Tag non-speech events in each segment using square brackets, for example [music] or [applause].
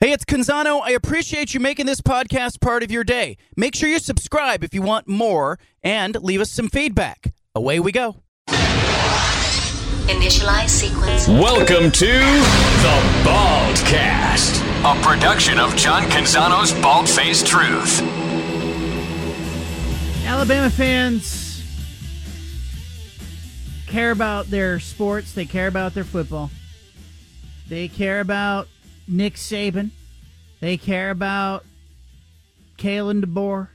Hey, it's Canzano. I appreciate you making this podcast part of your day. Make sure you subscribe if you want more and leave us some feedback. Away we go. Initialize sequence. Welcome to the Baldcast, a production of John Canzano's Bald Faced Truth. Alabama fans care about their sports, they care about their football. They care about Nick Saban. They care about Kalen DeBoer.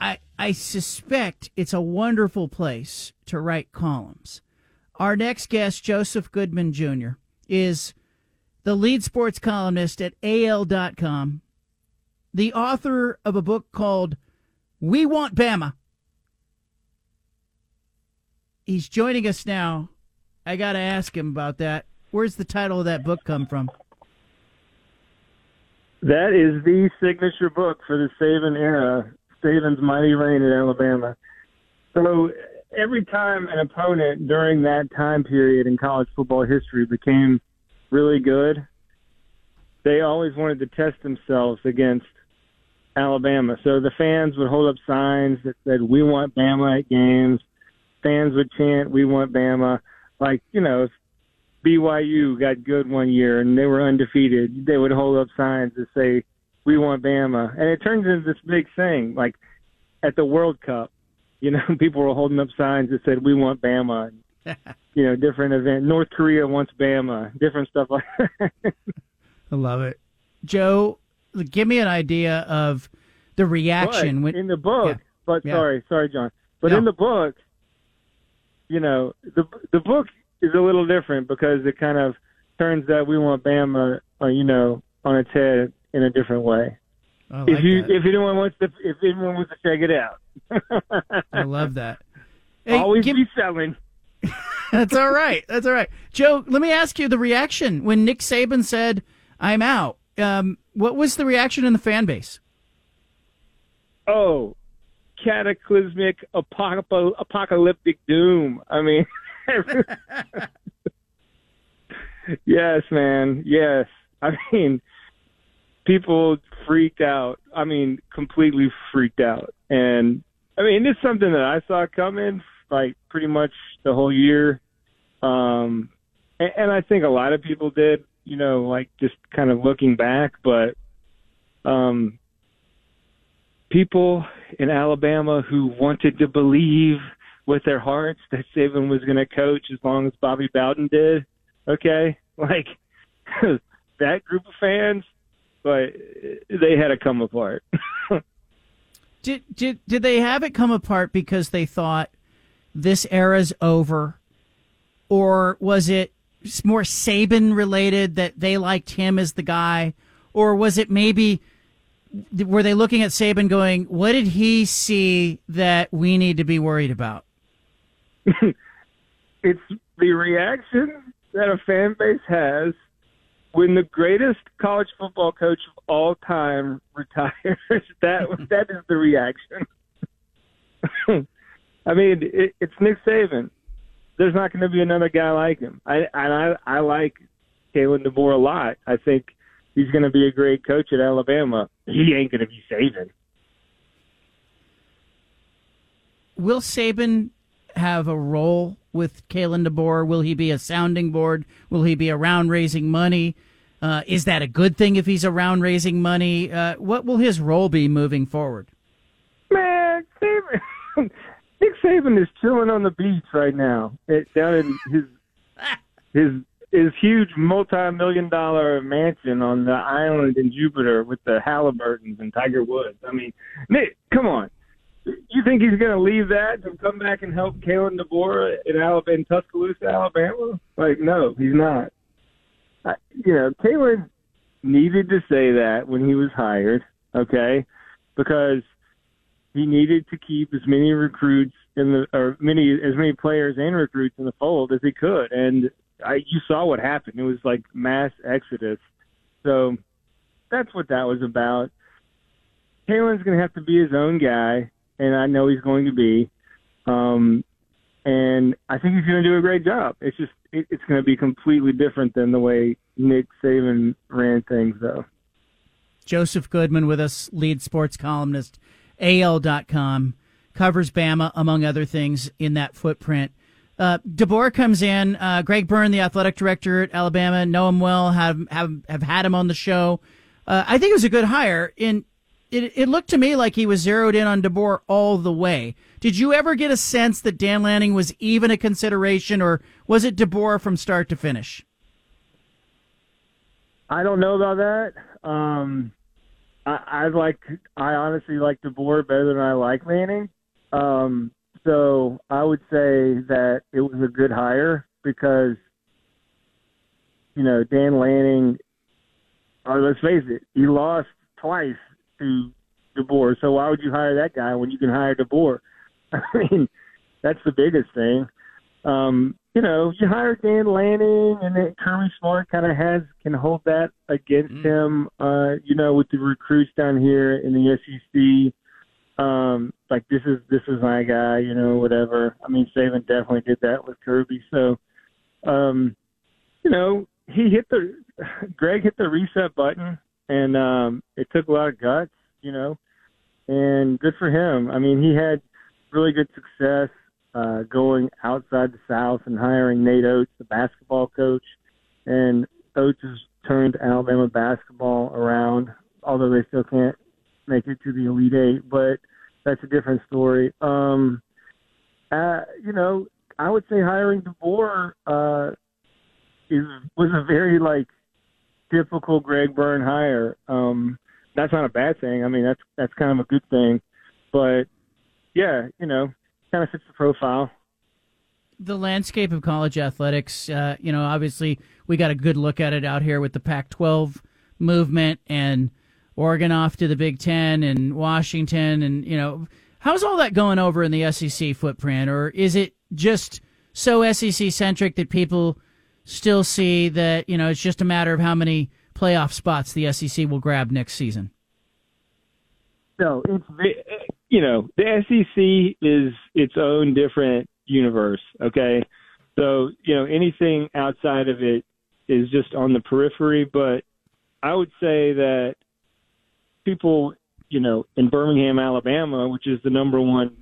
I I suspect it's a wonderful place to write columns. Our next guest, Joseph Goodman Jr., is the lead sports columnist at AL.com, the author of a book called We Want Bama. He's joining us now. I got to ask him about that. Where's the title of that book come from? That is the signature book for the Saban era, Saban's mighty reign at Alabama. So every time an opponent during that time period in college football history became really good, they always wanted to test themselves against Alabama. So the fans would hold up signs that said, We want Bama at games. Fans would chant, We want Bama. Like, you know, BYU got good one year and they were undefeated, they would hold up signs that say, "We want Bama," and it turns into this big thing. Like at the World Cup, you know, [laughs] people were holding up signs that said, "We want Bama." [laughs] you know, different event. North Korea wants Bama. Different stuff like [laughs] that. I love it, Joe. Give me an idea of the reaction but when in the book. Yeah. But Yeah. sorry, sorry, John. But No. in the book, you know, the the book is a little different because it kind of turns that we want Bama, uh, you know, on its head in a different way. Like if you that. if anyone wants to if anyone wants to check it out, I love that. [laughs] Hey, always give- be selling. [laughs] That's all right. That's all right. Joe, let me ask you the reaction when Nick Saban said, I'm out. Um, what was the reaction in the fan base? Oh, cataclysmic apocalyptic doom. I mean, [laughs] [laughs] yes, man. Yes. I mean, people freaked out. I mean, completely freaked out. And I mean, it's something that I saw coming like pretty much the whole year. Um, and, and I think a lot of people did, you know, like just kind of looking back, but, um, people in Alabama who wanted to believe with their hearts that Saban was going to coach as long as Bobby Bowden did. Okay, [laughs] like [laughs] that group of fans, but they had to come apart. [laughs] Did, did, did they have it come apart because they thought this era's over? Or was it more Saban related that they liked him as the guy? Or was it maybe, were they looking at Saban going, what did he see that we need to be worried about? [laughs] it's the reaction that a fan base has when the greatest college football coach of all time [laughs] retires. that [laughs] that is the reaction. I mean, it, it's Nick Saban. There's not going to be another guy like him. I and I I like Kalen DeBoer a lot. I think he's going to be a great coach at Alabama. He ain't going to be Saban. Will Saban have a role with Kalen DeBoer? Will he be a sounding board? Will he be around raising money? Uh, is that a good thing if he's around raising money? Uh, what will his role be moving forward? Man, Saban, [laughs] Nick Saban is chilling on the beach right now, it, down in his [laughs] his his huge multi-million dollar mansion on the island in Jupiter with the Halliburtons and Tiger Woods. I mean, Nick, come on. You think he's going to leave that to come back and help Kalen DeBoer in Alabama, in Tuscaloosa, Alabama? Like, no, he's not. I, you know, Kalen needed to say that when he was hired, okay? Because he needed to keep as many recruits in the or many as many players and recruits in the fold as he could, and I, you saw what happened. It was like mass exodus. So that's what that was about. Kalen's going to have to be his own guy, and I know he's going to be. Um, and I think he's going to do a great job. It's just it, it's going to be completely different than the way Nick Saban ran things, though. Joseph Goodman with us, lead sports columnist, AL.com, covers Bama, among other things, in that footprint. Uh, DeBoer comes in. Uh, Greg Byrne, the athletic director at Alabama, know him well, have have, have had him on the show. Uh, I think it was a good hire. In it, it looked to me like he was zeroed in on DeBoer all the way. Did you ever get a sense that Dan Lanning was even a consideration, or was it DeBoer from start to finish? I don't know about that. Um, I, I like I honestly like DeBoer better than I like Lanning. Um, so I would say that it was a good hire because you know Dan Lanning. Or let's face it, he lost twice to DeBoer. So why would you hire that guy when you can hire DeBoer? [laughs] I mean, that's the biggest thing. Um, you know, you hire Dan Lanning, and then Kirby Smart kind of has can hold that against mm. him. Uh, you know, with the recruits down here in the SEC, um, like this is this is my guy. You know, whatever. I mean, Saban definitely did that with Kirby. So, um, you know, he hit the [sighs] Greg hit the reset button, and um, it took a lot of guts. You know, and good for him. I mean, he had really good success uh, going outside the South and hiring Nate Oats, the basketball coach, and Oats has turned Alabama basketball around. Although they still can't make it to the Elite Eight, but that's a different story. Um, uh, you know, I would say hiring DeBoer uh, is was a very like typical Greg Byrne hire. Um, that's not a bad thing. I mean, that's that's kind of a good thing. But yeah, you know, kind of fits the profile. The landscape of college athletics, uh, you know, obviously we got a good look at it out here with the Pac 12 movement and Oregon off to the Big Ten and Washington. And, you know, how's all that going over in the SEC footprint? Or is it just so SEC centric that people still see that, you know, it's just a matter of how many playoff spots the SEC will grab next season? No, it's you know, the SEC is its own different universe, okay? So, you know, anything outside of it is just on the periphery, but I would say that people, you know, in Birmingham, Alabama, which is the number one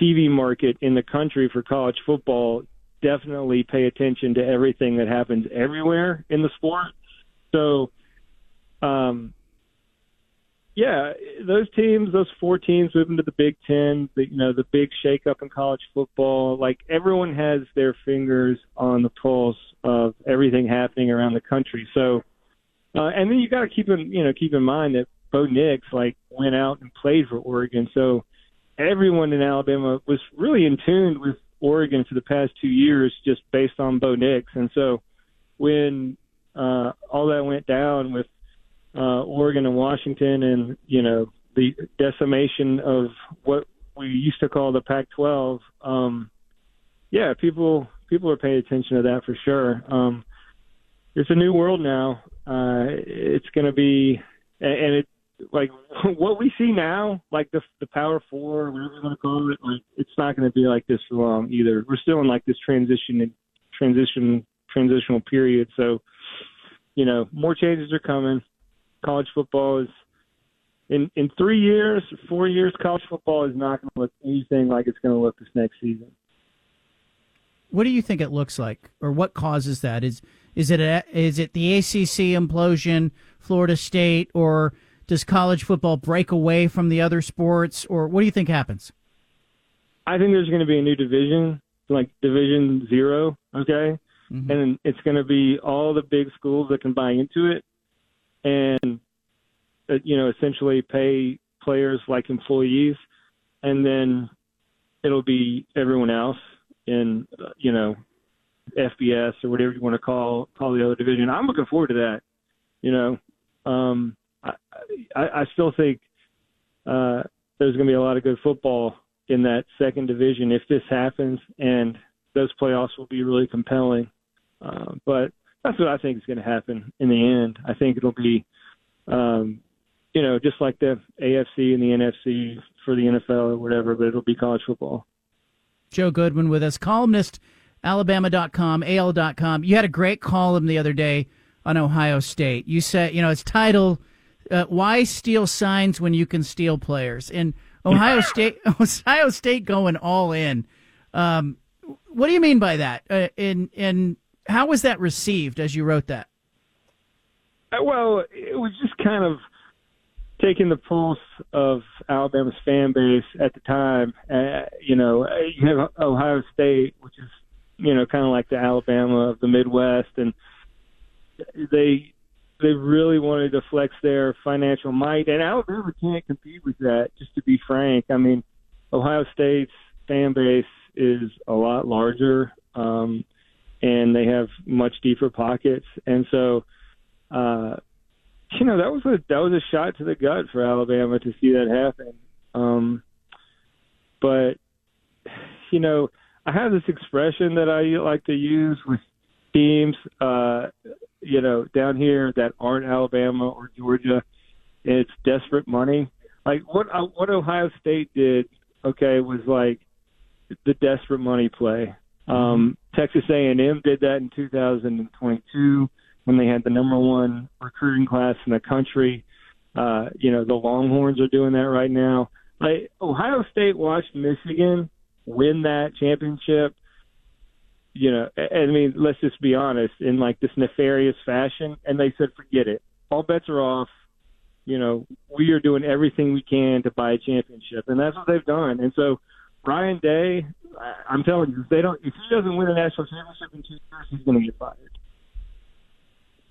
TV market in the country for college football, definitely pay attention to everything that happens everywhere in the sport. So, um, yeah, those teams, those four teams moving to the Big Ten, the, you know, the big shakeup in college football. Like everyone has their fingers on the pulse of everything happening around the country. So, uh, and then you got to keep in, you know, keep in mind that Bo Nix like went out and played for Oregon. So everyone in Alabama was really in tune with Oregon for the past two years, just based on Bo Nix. And so when uh, all that went down with uh, Oregon and Washington, and you know the decimation of what we used to call the Pac-12. Um, yeah, people people are paying attention to that for sure. Um, it's a new world now. Uh, it's going to be, and it like [laughs] what we see now, like the the Power Four, whatever you want to call it. Like it's not going to be like this for long either. We're still in like this transition transition transitional period. So, you know, more changes are coming college football is in in three years, four years, college football is not going to look anything like it's going to look this next season. What do you think it looks like, or what causes that? Is is it a, is it the ACC implosion, Florida State, or does college football break away from the other sports, or what do you think happens? I think there's going to be a new division, like Division Zero, okay, mm-hmm. and it's going to be all the big schools that can buy into it, and uh, you know essentially pay players like employees, and then it'll be everyone else in uh, you know FBS or whatever you want to call call the other division. I'm looking forward to that. You know, um, I, I still think uh, there's going to be a lot of good football in that second division if this happens, and those playoffs will be really compelling. Uh, but that's what I think is going to happen in the end. I think it'll be, um, you know, just like the AFC and the NFC for the NFL or whatever, but it'll be college football. Joe Goodman with us, columnist Alabama.com, AL.com. You had a great column the other day on Ohio State. You said, you know, it's titled uh, "Why Steal Signs When You Can Steal Players." And Ohio [laughs] State, [laughs] Ohio State going all in. Um, what do you mean by that? Uh, and and how was that received as you wrote that? Uh, well, it was just kind of taking the pulse of Alabama's fan base at the time. Uh, you know, you have Ohio State, which is you know kind of like the Alabama of the Midwest, and they they really wanted to flex their financial might, and Alabama can't compete with that. Just to be frank, I mean, Ohio State's fan base is a lot larger, um, and they have much deeper pockets, and so. Uh, you know that was a that was a shot to the gut for Alabama to see that happen. Um, but you know, I have this expression that I like to use with teams, uh, you know, down here that aren't Alabama or Georgia. It's desperate money. Like what uh, what Ohio State did, okay, was like the desperate money play. Um, Texas A&M did that in 2022 when they had the number one recruiting class in the country. Uh, you know, the Longhorns are doing that right now. Like Ohio State watched Michigan win that championship. You know, I mean, let's just be honest, in like this nefarious fashion, and they said, forget it. All bets are off. You know, we are doing everything we can to buy a championship, and that's what they've done. And so, Ryan Day, I'm telling you, if they don't, if he doesn't win a national championship in two years, he's going to get fired.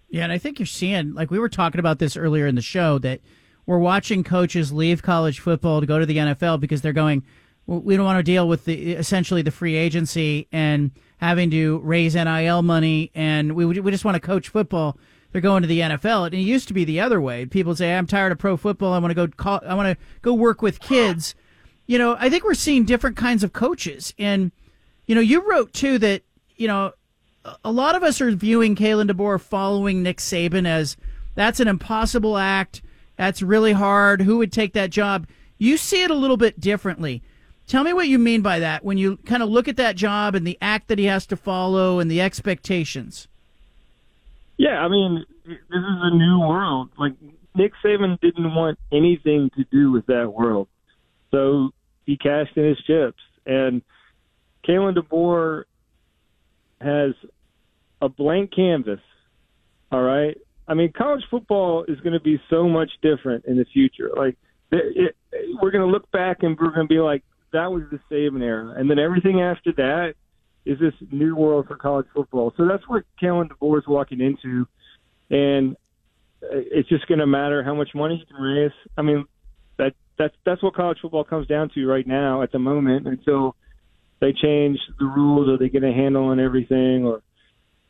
Yeah, and I think you're seeing, like we were talking about this earlier in the show, that we're watching coaches leave college football to go to the NFL because they're going, we don't want to deal with the essentially the free agency and having to raise NIL money, and we we just want to coach football. They're going to the NFL. It used to be the other way. People say, "I'm tired of pro football. I want to go. Call, I want to go work with kids." You know, I think we're seeing different kinds of coaches, and you know, you wrote too that you know a lot of us are viewing Kalen DeBoer following Nick Saban as that's an impossible act. That's really hard. Who would take that job? You see it a little bit differently. Tell me what you mean by that when you kind of look at that job and the act that he has to follow and the expectations. Yeah, I mean, this is a new world. Like Nick Saban didn't want anything to do with that world, so he cashed in his chips. And Kalen DeBoer has a blank canvas. All right. I mean, college football is going to be so much different in the future. Like, it, it, we're going to look back and we're going to be like, that was the Saban era, and then everything after that is this new world for college football. So that's what Kalen DeBoer is walking into, and it's just going to matter how much money he can raise. I mean, that that's that's what college football comes down to right now at the moment until they change the rules or they get a handle on everything or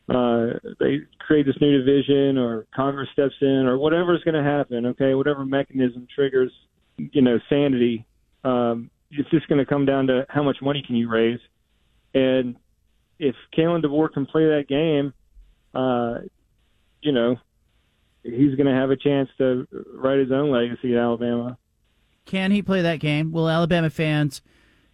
uh, they create this new division or Congress steps in or whatever is going to happen. Okay, whatever mechanism triggers, you know, sanity. Um, it's just going to come down to how much money can you raise, and if Kalen DeBoer can play that game, uh, you know, he's going to have a chance to write his own legacy at Alabama. Can he play that game? Will Alabama fans,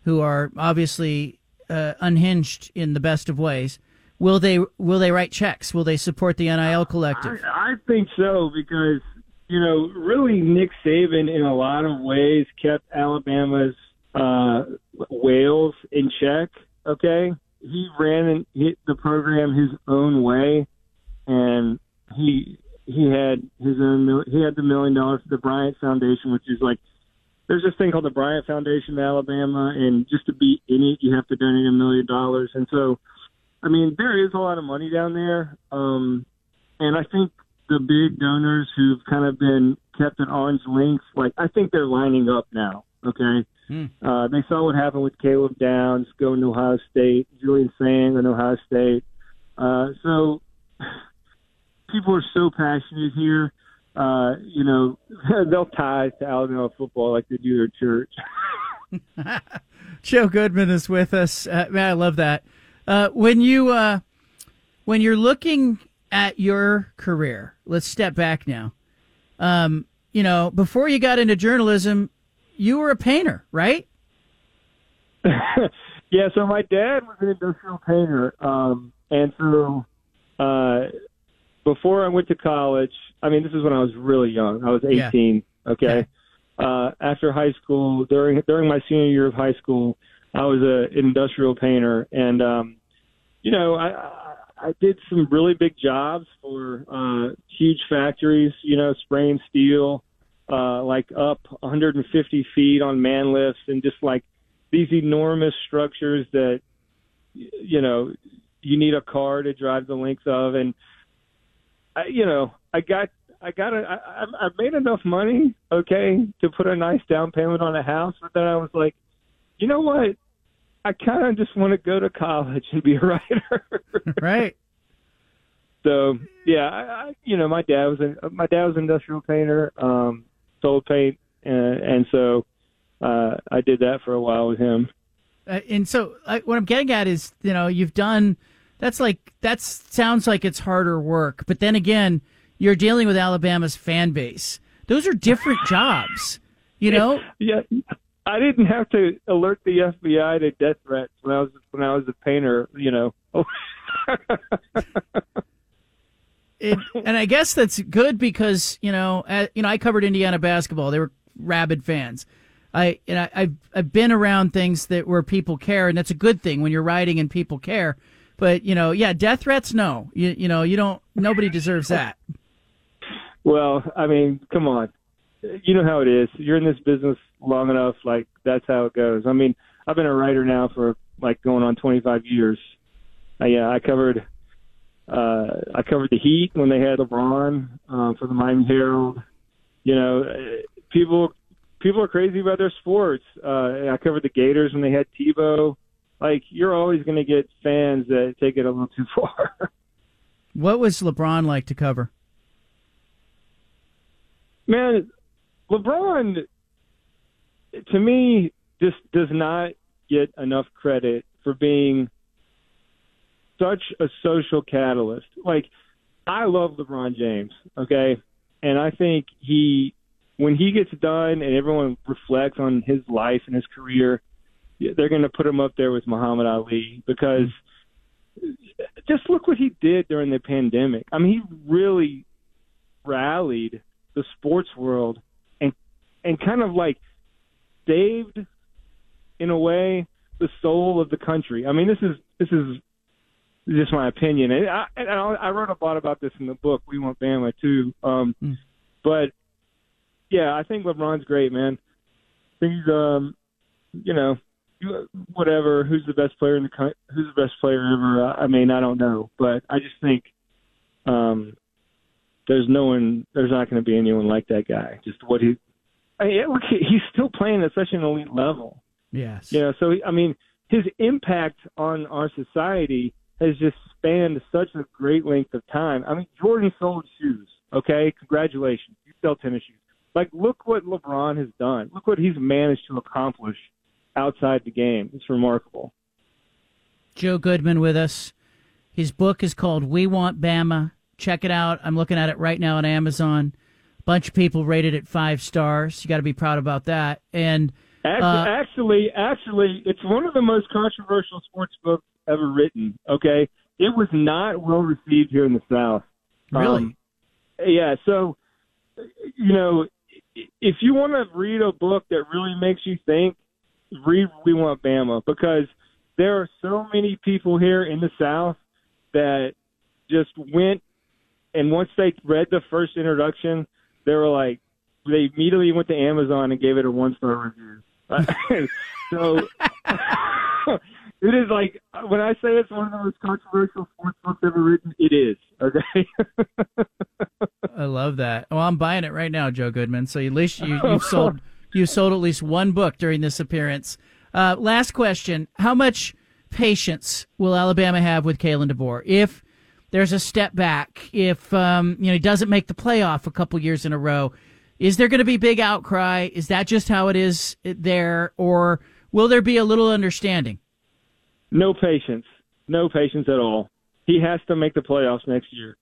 who are obviously uh, unhinged in the best of ways, Will they will they write checks? Will they support the NIL collective? I, I think so because you know really Nick Saban in a lot of ways kept Alabama's uh, whales in check. Okay, he ran and hit the program his own way, and he he had his own he had the million dollars for the Bryant Foundation, which is like there's this thing called the Bryant Foundation in Alabama, and just to be in it, you have to donate a million dollars, and so I mean, there is a lot of money down there, um, and I think the big donors who've kind of been kept at arm's length, like I think they're lining up now. Okay, hmm. uh, they saw what happened with Caleb Downs going to Ohio State, Julian Sayin in Ohio State. Uh, so [sighs] people are so passionate here. Uh, you know, [laughs] they'll tie to Alabama football like they do their church. [laughs] Joe Goodman is with us. Uh, man, I love that. Uh, when you uh, when you're looking at your career, let's step back now. Um, you know, before you got into journalism, you were a painter, right? [laughs] Yeah, so my dad was an industrial painter, um, and so uh, before I went to college, I mean, this is when I was really young. I was 18. Okay. Uh, after high school, during during my senior year of high school, I was an industrial painter, and um, you know, I, I I did some really big jobs for uh, huge factories. You know, spraying steel, uh, like up 150 feet on man lifts, and just like these enormous structures that you know you need a car to drive the length of, and I, you know, I got I got a, I, I made enough money, okay, to put a nice down payment on a house, but then I was like, you know what? I kind of just want to go to college and be a [laughs] writer. right. So yeah, I, I you know my dad was a my dad was an industrial painter, um, sold paint, and, and so uh, I did that for a while with him. Uh, and so uh, what I'm getting at is, you know, you've done that's like that sounds like it's harder work, but then again, you're dealing with Alabama's fan base. Those are different [laughs] jobs, you know. Yeah, I didn't have to alert the FBI to death threats when I was when I was a painter, you know. [laughs] it, and I guess that's good because you know, uh, you know, I covered Indiana basketball. They were rabid fans. I and I, I've I've been around things that where people care, and that's a good thing when you're writing and people care. But you know, yeah, death threats, no, you you know, you don't. Nobody deserves that. Well, I mean, come on, you know how it is. You're in this business long enough, like that's how it goes. I mean, I've been a writer now for like going on 25 years. I, yeah, I covered uh, I covered the Heat when they had LeBron uh, for the Miami Herald. You know, people people are crazy about their sports. Uh, I covered the Gators when they had Tebow. Like you're always going to get fans that take it a little [laughs] too far. what was LeBron like to cover? Man, LeBron to me just does not get enough credit for being such a social catalyst. Like, I love LeBron James, okay? And I think he, when he gets done and everyone reflects on his life and his career, they're going to put him up there with Muhammad Ali because just look what he did during the pandemic. I mean, he really rallied the sports world and and kind of like saved in a way the soul of the country. I mean, this is this is just my opinion. And I, and I wrote a lot about this in the book. We want Bama too. Um, mm. But yeah, I think LeBron's great, man. He's um, you know, whatever. Who's the best player in the who's the best player ever? I mean, I don't know, but I just think um, there's no one. There's not going to be anyone like that guy. Just what he. I mean, look, he's still playing at such an elite level. Yes. You know, so I mean, his impact on our society has just spanned such a great length of time. I mean, Jordan sold shoes. Okay, congratulations, you sell tennis shoes. Like, look what LeBron has done. Look what he's managed to accomplish outside the game. It's remarkable. Joe Goodman with us. His book is called We Want Bama. Check it out. I'm looking at it right now on Amazon. A bunch of people rated it five stars. You got to be proud about that. And actually, uh, actually, actually, it's one of the most controversial sports books ever written. Okay, it was not well received here in the South. Really? Um, yeah. So, you know, if you want to read a book that really makes you think, read We Want Bama because there are so many people here in the South that just went and once they read the first introduction, they were like, they immediately went to Amazon and gave it a one star review. [laughs] so [laughs] it is like when I say it's one of the most controversial sports books ever written. It is okay. [laughs] I love that. Well, I'm buying it right now, Joe Goodman. So at least you, [laughs] you've sold you sold at least one book during this appearance. Uh, last question: How much patience will Alabama have with Kalen DeBoer if there's a step back? If um, you know he doesn't make the playoff a couple years in a row, is there going to be big outcry? Is that just how it is there, or will there be a little understanding? No patience. No patience at all. He has to make the playoffs next year.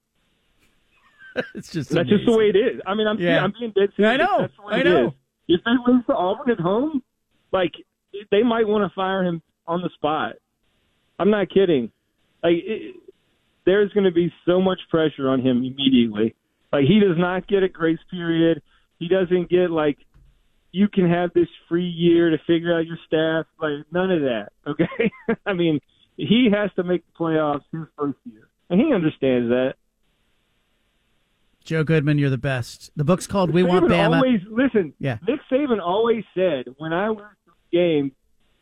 [laughs] it's just that's amazing. just the way it is. I mean, I'm yeah. I'm being dead serious. I know. That's the way I know. Is. If they lose to Auburn at home, like they might want to fire him on the spot. I'm not kidding. Like it, there's going to be so much pressure on him immediately. Like he does not get a grace period. He doesn't get like you can have this free year to figure out your staff. Like none of that. Okay. [laughs] I mean, he has to make the playoffs his first year, and he understands that. Joe Goodman, you're the best. The book's called "We Saban Want Bama." Always listen. Yeah. Nick Saban always said, "When I win this game,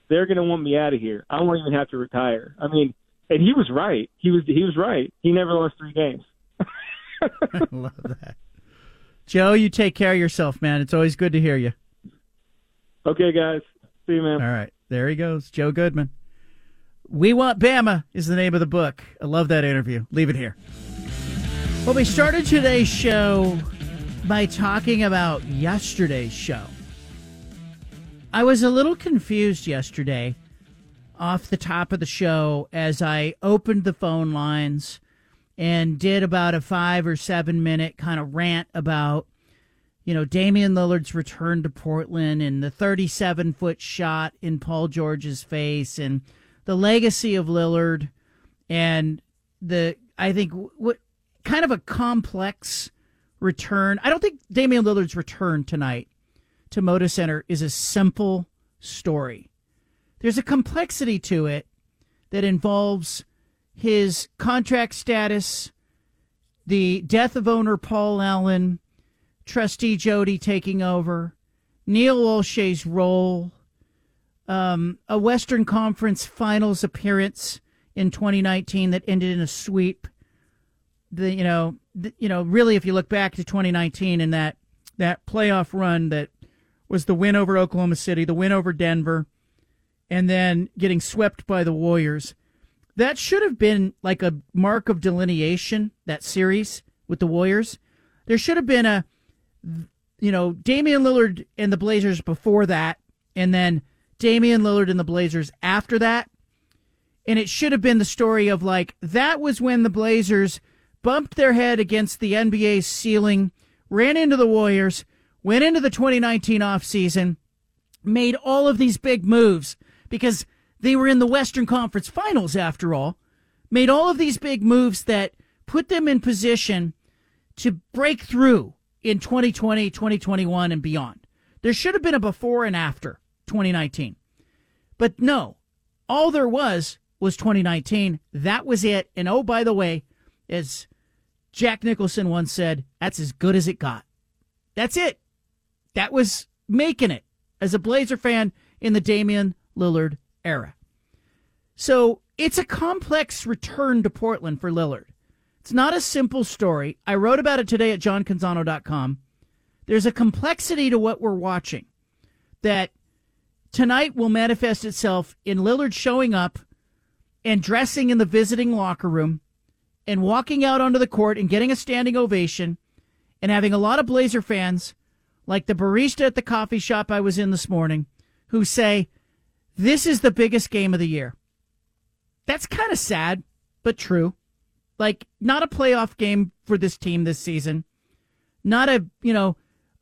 they're going to want me out of here. I won't even have to retire." I mean, and he was right. He was he was right. He never lost three games. [laughs] I love that. Joe, you take care of yourself, man. It's always good to hear you. Okay, guys. See you, man. All right. There he goes. Joe Goodman. We Want Bama is the name of the book. I love that interview. Leave it here. Well, we started today's show by talking about yesterday's show. I was a little confused yesterday off the top of the show as I opened the phone lines and did about a five or seven minute kind of rant about you know, Damian Lillard's return to Portland and the 37 foot shot in Paul George's face and the legacy of Lillard and the, I think, what kind of a complex return. I don't think Damian Lillard's return tonight to Moda Center is a simple story. There's a complexity to it that involves his contract status, the death of owner Paul Allen, Trustee Jody taking over, Neil Olshey's role, um, a Western Conference Finals appearance in 2019 that ended in a sweep. The you know the, you know really if you look back to 2019 and that that playoff run that was the win over Oklahoma City, the win over Denver, and then getting swept by the Warriors. That should have been like a mark of delineation. That series with the Warriors, there should have been a you know, Damian Lillard and the Blazers before that, and then Damian Lillard and the Blazers after that. And it should have been the story of like, that was when the Blazers bumped their head against the NBA's ceiling, ran into the Warriors, went into the 2019 offseason, made all of these big moves because they were in the Western Conference Finals after all, made all of these big moves that put them in position to break through in 2020, 2021, and beyond. There should have been a before and after 2019. But no, all there was was 2019. That was it. And oh, by the way, as Jack Nicholson once said, that's as good as it got. That's it. That was making it as a Blazer fan in the Damian Lillard era. So it's a complex return to Portland for Lillard. It's not a simple story. I wrote about it today at johncanzano.com. There's a complexity to what we're watching that tonight will manifest itself in Lillard showing up and dressing in the visiting locker room and walking out onto the court and getting a standing ovation and having a lot of Blazer fans, like the barista at the coffee shop I was in this morning, who say, This is the biggest game of the year. That's kind of sad, but true. Like, not a playoff game for this team this season. Not a, you know,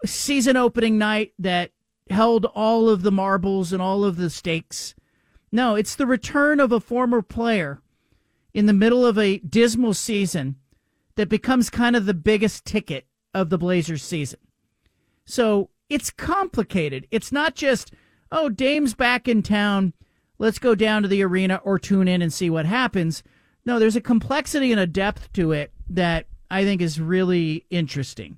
season opening night that held all of the marbles and all of the stakes. No, it's the return of a former player in the middle of a dismal season that becomes kind of the biggest ticket of the Blazers season. So it's complicated. It's not just, oh, Dame's back in town. Let's go down to the arena or tune in and see what happens. No, there's a complexity and a depth to it that I think is really interesting.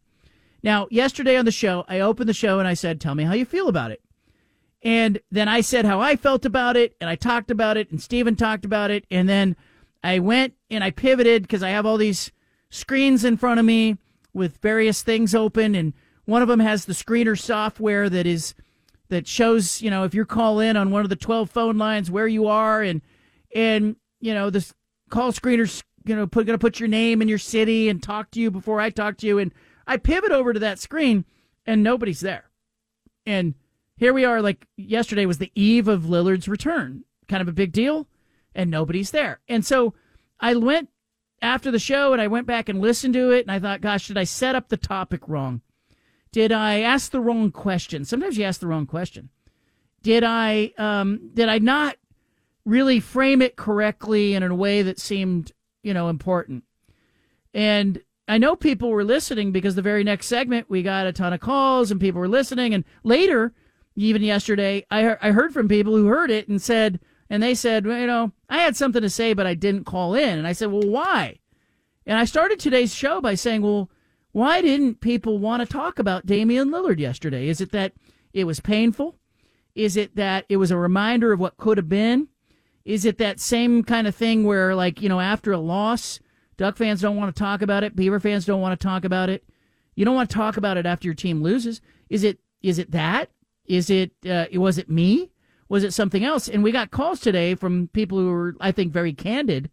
Now, yesterday on the show, I opened the show and I said, Tell me how you feel about it. And then I said how I felt about it, and I talked about it, and Steven talked about it. And then I went and I pivoted because I have all these screens in front of me with various things open, and one of them has the screener software that is that shows you know if you call in on one of the 12 phone lines where you are and and you know this call screeners, you know, put, to put your name and your city and talk to you before I talk to you. And I pivot over to that screen and nobody's there. And here we are, like yesterday was the eve of Lillard's return, kind of a big deal, and nobody's there. And so I went after the show and I went back and listened to it and I thought, gosh, did I set up the topic wrong? Did I ask the wrong question? Sometimes you ask the wrong question. Did I um, did I not really frame it correctly and in a way that seemed, you know, important. And I know people were listening because the very next segment we got a ton of calls and people were listening. And later, even yesterday, I, I heard from people who heard it and said, and they said, well, you know, I had something to say, but I didn't call in. And I said, well, why? And I started today's show by saying, well, why didn't people want to talk about Damian Lillard yesterday? Is it that it was painful? Is it that it was a reminder of what could have been? Is it that same kind of thing where, like, you know, after a loss, Duck fans don't want to talk about it. Beaver fans don't want to talk about it. You don't want to talk about it after your team loses. Is it? Is it that? Is it? Uh, was it me? Was it something else? And we got calls today from people who were, I think, very candid,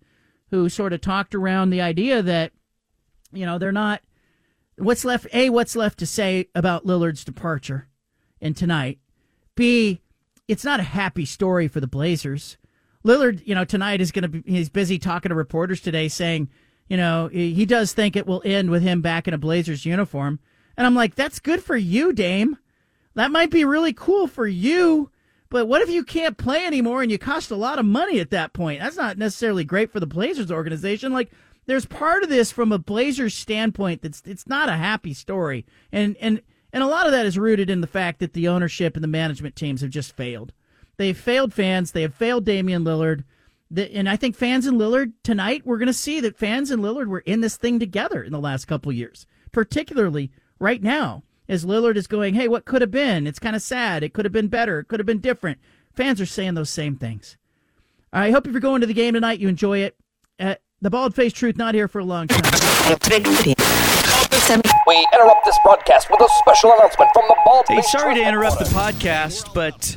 who sort of talked around the idea that, you know, they're not. What's left? A, what's left to say about Lillard's departure and tonight? B, it's not a happy story for the Blazers. Lillard, you know, tonight is going to be, he's busy talking to reporters today saying, you know, he does think it will end with him back in a Blazers uniform. And I'm like, that's good for you, Dame. That might be really cool for you. But what if you can't play anymore and you cost a lot of money at that point? That's not necessarily great for the Blazers organization. Like, there's part of this from a Blazers standpoint that's it's not a happy story. And and and a lot of that is rooted in the fact that the ownership and the management teams have just failed. They've failed fans. They have failed Damian Lillard. The, and I think fans and Lillard tonight, we're going to see that fans and Lillard were in this thing together in the last couple years, particularly right now as Lillard is going, hey, what could have been? It's kind of sad. It could have been better. It could have been different. Fans are saying those same things. I hope if you're going to the game tonight, you enjoy it. Uh, the bald faced truth not here for a long time. We interrupt this broadcast with a special announcement from the bald. Hey, sorry to interrupt the podcast, but